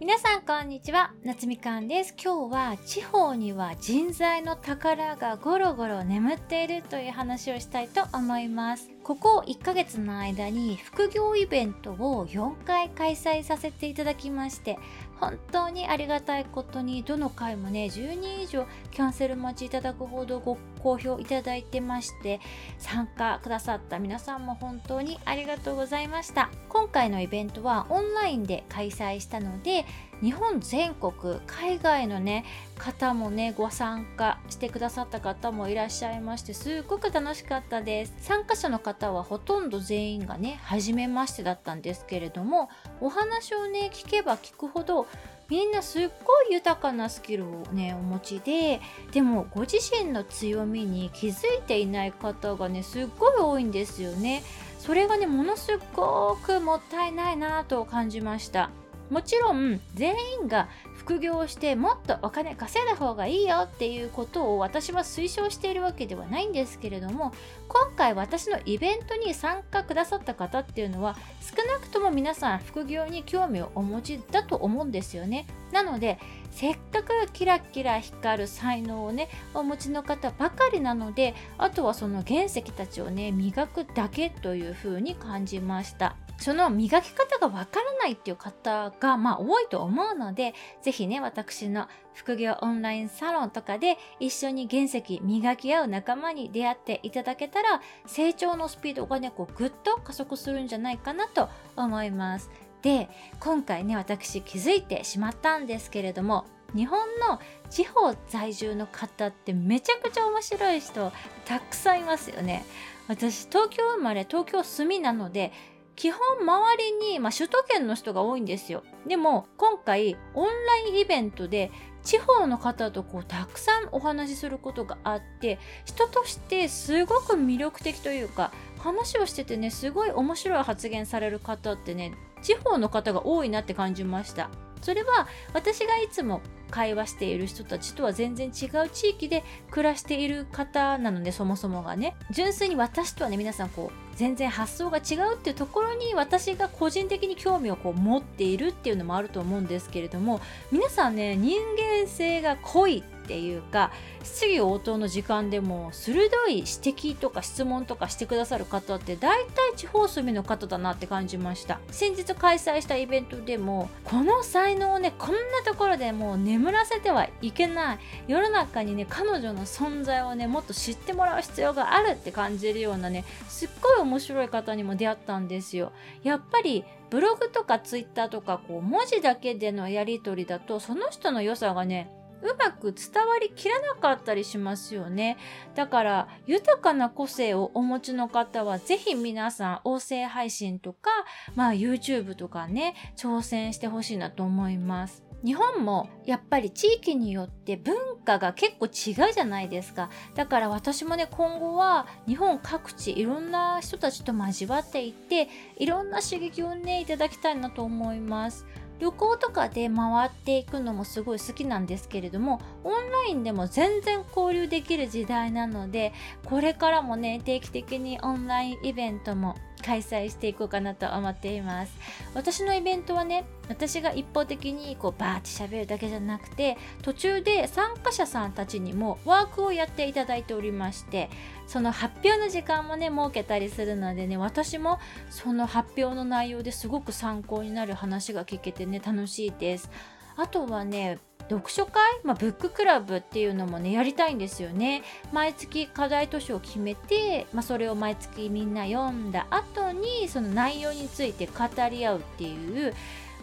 皆さんこんにちは。夏みかんです。今日は地方には人材の宝がゴロゴロ眠っているという話をしたいと思います。ここ1ヶ月の間に副業イベントを4回開催させていただきまして本当にありがたいことにどの回もね10人以上キャンセル待ちいただくほどご好評いただいてまして参加くださった皆さんも本当にありがとうございました。今回のイベントはオンラインで開催したので日本全国海外のね方もねご参加してくださった方もいらっしゃいましてすっごく楽しかったです。参加者の方はほとんど全員がね初めましてだったんですけれどもお話をね聞けば聞くほどみんなすっごい豊かなスキルをねお持ちででもご自身の強みに気づいていない方がねすっごい多いんですよね。それがねものすごくもったいないなと感じました。もちろん全員が副業をしてもっとお金稼いだ方がいいよっていうことを私は推奨しているわけではないんですけれども今回私のイベントに参加くださった方っていうのは少なくとも皆さん副業に興味をお持ちだと思うんですよね。なのでせっかくキラキラ光る才能をねお持ちの方ばかりなのであとはその原石たちをね磨くだけというふうに感じました。その磨き方がわからないっていう方がまあ多いと思うのでぜひね私の副業オンラインサロンとかで一緒に原石磨き合う仲間に出会っていただけたら成長のスピードがねこうぐっと加速するんじゃないかなと思います。で今回ね私気づいてしまったんですけれども日本の地方在住の方ってめちゃくちゃ面白い人たくさんいますよね。私東京生まれ東京住みなので基本周りに、まあ、首都圏の人が多いんですよ。でも今回オンラインイベントで地方の方とこうたくさんお話しすることがあって人としてすごく魅力的というか話をしててねすごい面白い発言される方ってね地方の方が多いなって感じました。それは私がいつも会話している人たちとは全然違う地域で暮らしている方なのでそもそもがね。純粋に私とはね皆さんこう全然発想が違うっていうところに私が個人的に興味をこう持っているっていうのもあると思うんですけれども皆さんね人間性が濃いっていうか質疑応答の時間でも鋭い指摘とか質問とかしてくださる方って大体地方住みの方だなって感じました。先日開催したイベントでもこの才能をねこんなところでもう眠らせてはいけない。世の中にね彼女の存在をねもっと知ってもらう必要があるって感じるようなねすっごい面白い方にも出会ったんですよ。やっぱりブログとかツイッターとかこう文字だけでのやり取りだとその人の良さがねうまく伝わりきらなかったりしますよね。だから豊かな個性をお持ちの方はぜひ皆さん音声配信とか、まあ YouTube とかね、挑戦してほしいなと思います。日本もやっぱり地域によって文化が結構違うじゃないですかだから私もね今後は日本各地いろんな人たちと交わっていっていろんな刺激をねいただきたいなと思います旅行とかで回っていくのもすごい好きなんですけれどもオンラインでも全然交流できる時代なのでこれからもね定期的にオンラインイベントも開催していこうかなと思っています。私のイベントはね私が一方的にこうバーって喋るだけじゃなくて途中で参加者さんたちにもワークをやっていただいておりましてその発表の時間もね設けたりするのでね私もその発表の内容ですごく参考になる話が聞けてね楽しいです。あとはね読書会、まあ、ブッククラブっていうのもねやりたいんですよね。毎月課題図書を決めて、まあ、それを毎月みんな読んだ後にその内容について語り合うっていう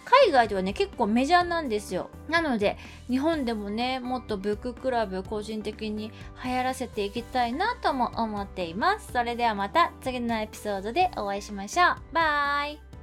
海外ではね結構メジャーなんですよ。なので日本でもねもっとブッククラブ個人的に流行らせていきたいなとも思っています。それではまた次のエピソードでお会いしましょう。バイ。